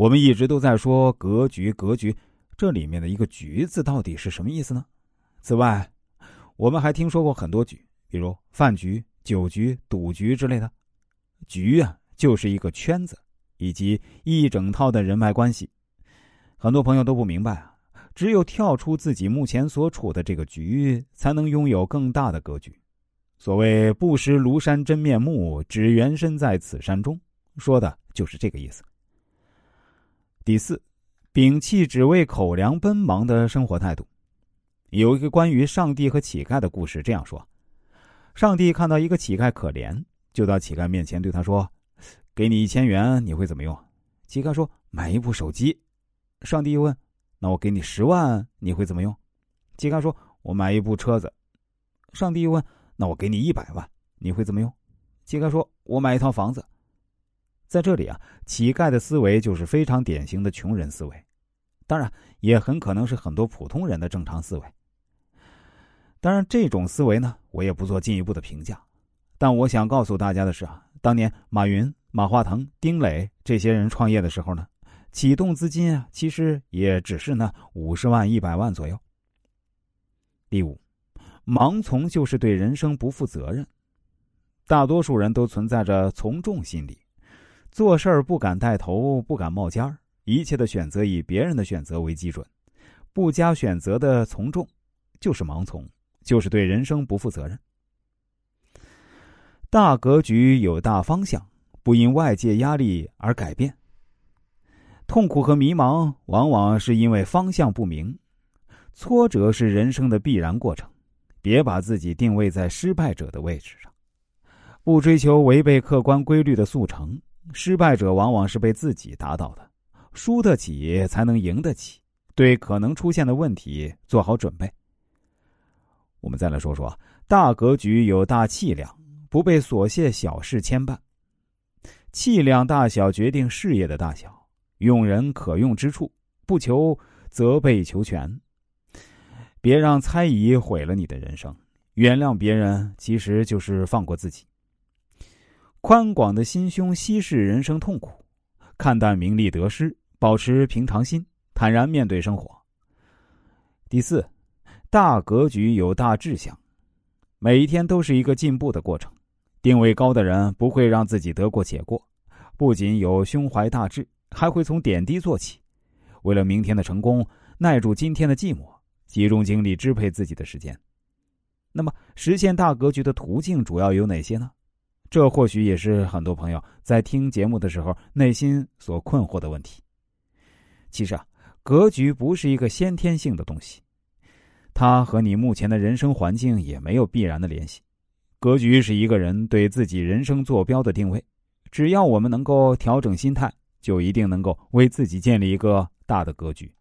我们一直都在说格局，格局，这里面的一个“局”字到底是什么意思呢？此外，我们还听说过很多局，比如饭局、酒局、赌局之类的。局啊，就是一个圈子，以及一整套的人脉关系。很多朋友都不明白啊，只有跳出自己目前所处的这个局，才能拥有更大的格局。所谓“不识庐山真面目，只缘身在此山中”，说的就是这个意思。第四，摒弃只为口粮奔忙的生活态度。有一个关于上帝和乞丐的故事，这样说：上帝看到一个乞丐可怜，就到乞丐面前对他说：“给你一千元，你会怎么用？”乞丐说：“买一部手机。”上帝又问：“那我给你十万，你会怎么用？”乞丐说：“我买一部车子。”上帝又问：“那我给你一百万，你会怎么用？”乞丐说：“我买一套房子。”在这里啊，乞丐的思维就是非常典型的穷人思维，当然也很可能是很多普通人的正常思维。当然，这种思维呢，我也不做进一步的评价。但我想告诉大家的是啊，当年马云、马化腾、丁磊这些人创业的时候呢，启动资金啊，其实也只是那五十万、一百万左右。第五，盲从就是对人生不负责任。大多数人都存在着从众心理。做事儿不敢带头，不敢冒尖儿，一切的选择以别人的选择为基准，不加选择的从众，就是盲从，就是对人生不负责任。大格局有大方向，不因外界压力而改变。痛苦和迷茫往往是因为方向不明，挫折是人生的必然过程。别把自己定位在失败者的位置上，不追求违背客观规律的速成。失败者往往是被自己打倒的，输得起才能赢得起。对可能出现的问题做好准备。我们再来说说大格局有大气量，不被琐屑小事牵绊。气量大小决定事业的大小。用人可用之处，不求责备求全。别让猜疑毁了你的人生。原谅别人，其实就是放过自己。宽广的心胸稀释人生痛苦，看淡名利得失，保持平常心，坦然面对生活。第四，大格局有大志向，每一天都是一个进步的过程。定位高的人不会让自己得过且过，不仅有胸怀大志，还会从点滴做起。为了明天的成功，耐住今天的寂寞，集中精力支配自己的时间。那么，实现大格局的途径主要有哪些呢？这或许也是很多朋友在听节目的时候内心所困惑的问题。其实啊，格局不是一个先天性的东西，它和你目前的人生环境也没有必然的联系。格局是一个人对自己人生坐标的定位，只要我们能够调整心态，就一定能够为自己建立一个大的格局。